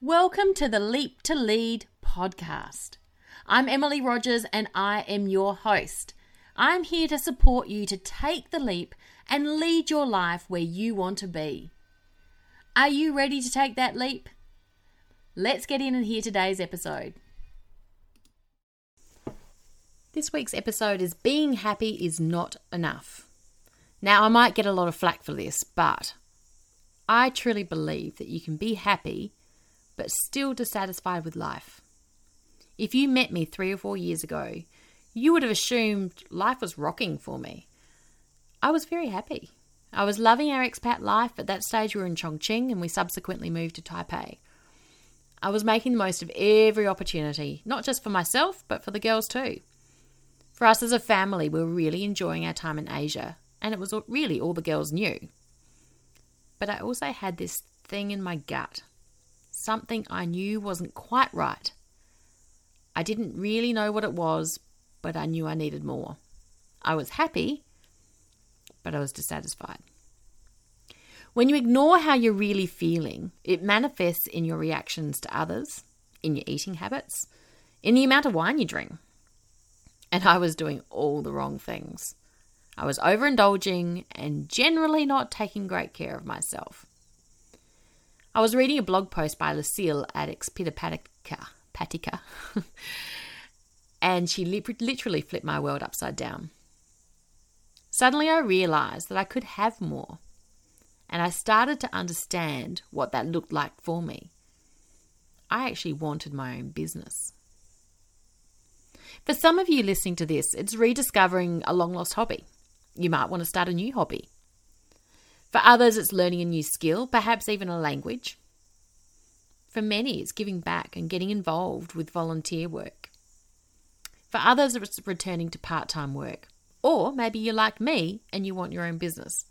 Welcome to the Leap to Lead podcast. I'm Emily Rogers and I am your host. I'm here to support you to take the leap and lead your life where you want to be. Are you ready to take that leap? Let's get in and hear today's episode. This week's episode is Being Happy is Not Enough. Now, I might get a lot of flack for this, but I truly believe that you can be happy but still dissatisfied with life. If you met me three or four years ago, you would have assumed life was rocking for me. I was very happy. I was loving our expat life. At that stage, we were in Chongqing and we subsequently moved to Taipei. I was making the most of every opportunity, not just for myself, but for the girls too. For us as a family, we were really enjoying our time in Asia, and it was really all the girls knew. But I also had this thing in my gut something I knew wasn't quite right. I didn't really know what it was, but I knew I needed more. I was happy, but I was dissatisfied. When you ignore how you're really feeling, it manifests in your reactions to others, in your eating habits, in the amount of wine you drink. And I was doing all the wrong things. I was overindulging and generally not taking great care of myself. I was reading a blog post by Lucille at Expedia Patica, and she literally flipped my world upside down. Suddenly, I realized that I could have more, and I started to understand what that looked like for me. I actually wanted my own business. For some of you listening to this, it's rediscovering a long lost hobby. You might want to start a new hobby. For others, it's learning a new skill, perhaps even a language. For many, it's giving back and getting involved with volunteer work. For others, it's returning to part time work. Or maybe you're like me and you want your own business.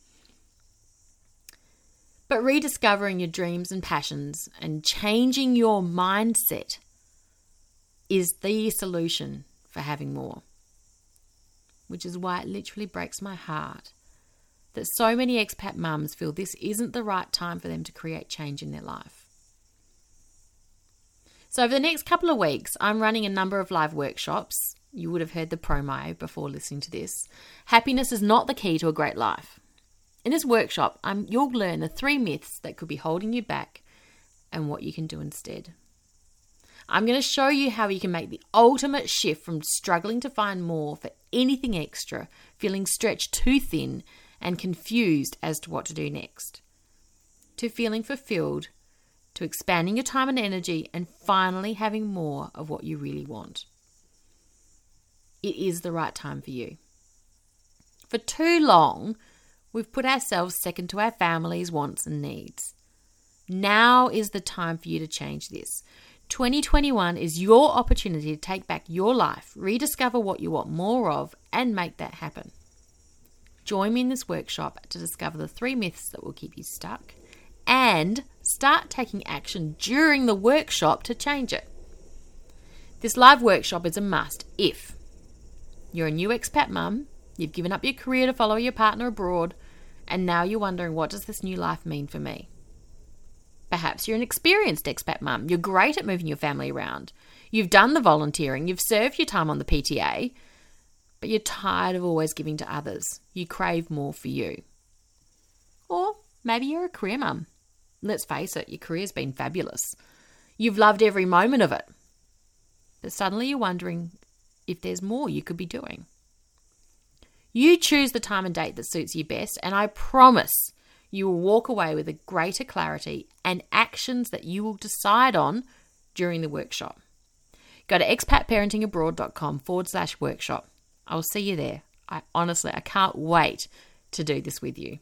But rediscovering your dreams and passions and changing your mindset is the solution for having more. Which is why it literally breaks my heart that so many expat mums feel this isn't the right time for them to create change in their life. So, over the next couple of weeks, I'm running a number of live workshops. You would have heard the promo before listening to this. Happiness is not the key to a great life. In this workshop, I'm, you'll learn the three myths that could be holding you back and what you can do instead. I'm going to show you how you can make the ultimate shift from struggling to find more for anything extra, feeling stretched too thin, and confused as to what to do next, to feeling fulfilled, to expanding your time and energy, and finally having more of what you really want. It is the right time for you. For too long, we've put ourselves second to our families' wants and needs. Now is the time for you to change this. 2021 is your opportunity to take back your life, rediscover what you want more of, and make that happen. Join me in this workshop to discover the three myths that will keep you stuck and start taking action during the workshop to change it. This live workshop is a must if you're a new expat mum, you've given up your career to follow your partner abroad, and now you're wondering what does this new life mean for me? Perhaps you're an experienced expat mum. You're great at moving your family around. You've done the volunteering, you've served your time on the PTA, but you're tired of always giving to others. You crave more for you. Or maybe you're a career mum. Let's face it, your career's been fabulous. You've loved every moment of it. But suddenly you're wondering if there's more you could be doing. You choose the time and date that suits you best, and I promise you will walk away with a greater clarity and actions that you will decide on during the workshop. Go to expatparentingabroad.com forward slash workshop. I'll see you there. I honestly, I can't wait to do this with you.